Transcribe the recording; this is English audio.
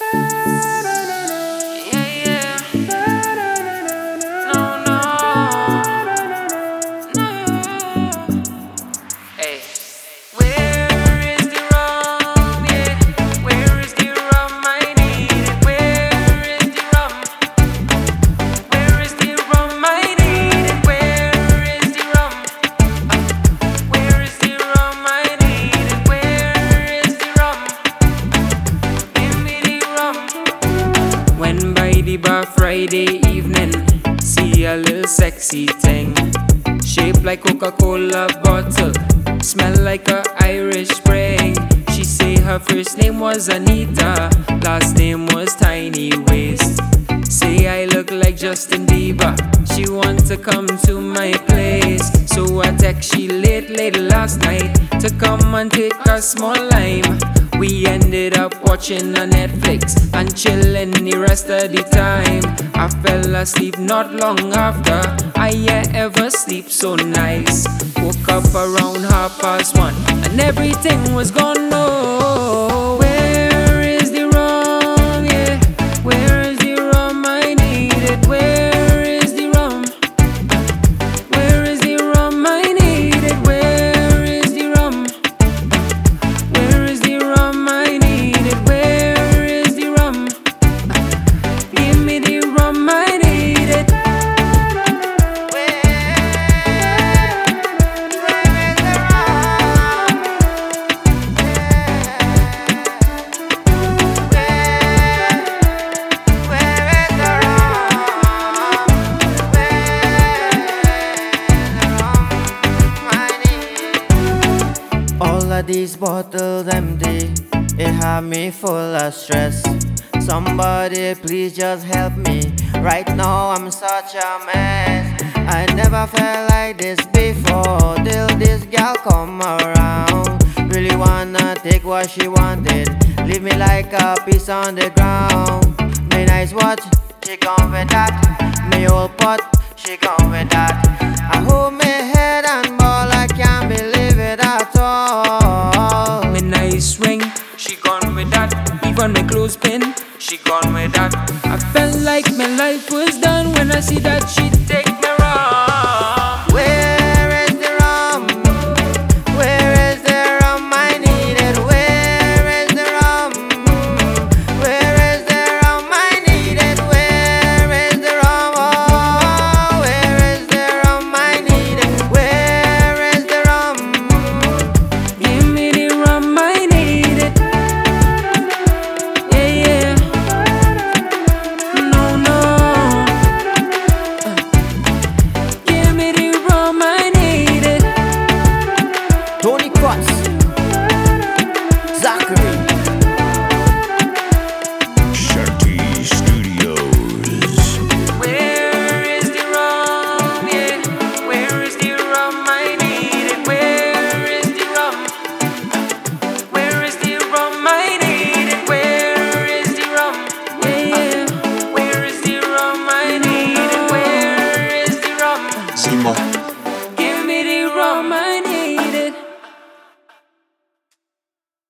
Yeah, Friday evening, see a little sexy thing, shaped like Coca-Cola bottle, smell like a Irish spring. She say her first name was Anita, last name was Tiny Waist. Say I look like Justin Bieber. She want to come to my place. So I text she late, late last night to come and take a small lime. We ended up watching a Netflix and chilling the rest of the time. I fell asleep not long after. I yeah, ever sleep so nice. Woke up around half past one and everything was gone. No, These bottles empty, it had me full of stress. Somebody please just help me. Right now I'm such a mess. I never felt like this before till this gal come around. Really wanna take what she wanted, leave me like a piece on the ground. Me nice watch, she come with that. Me old pot, she come with that. I hold my gone with that. I felt like my life was done when I see that take Simon.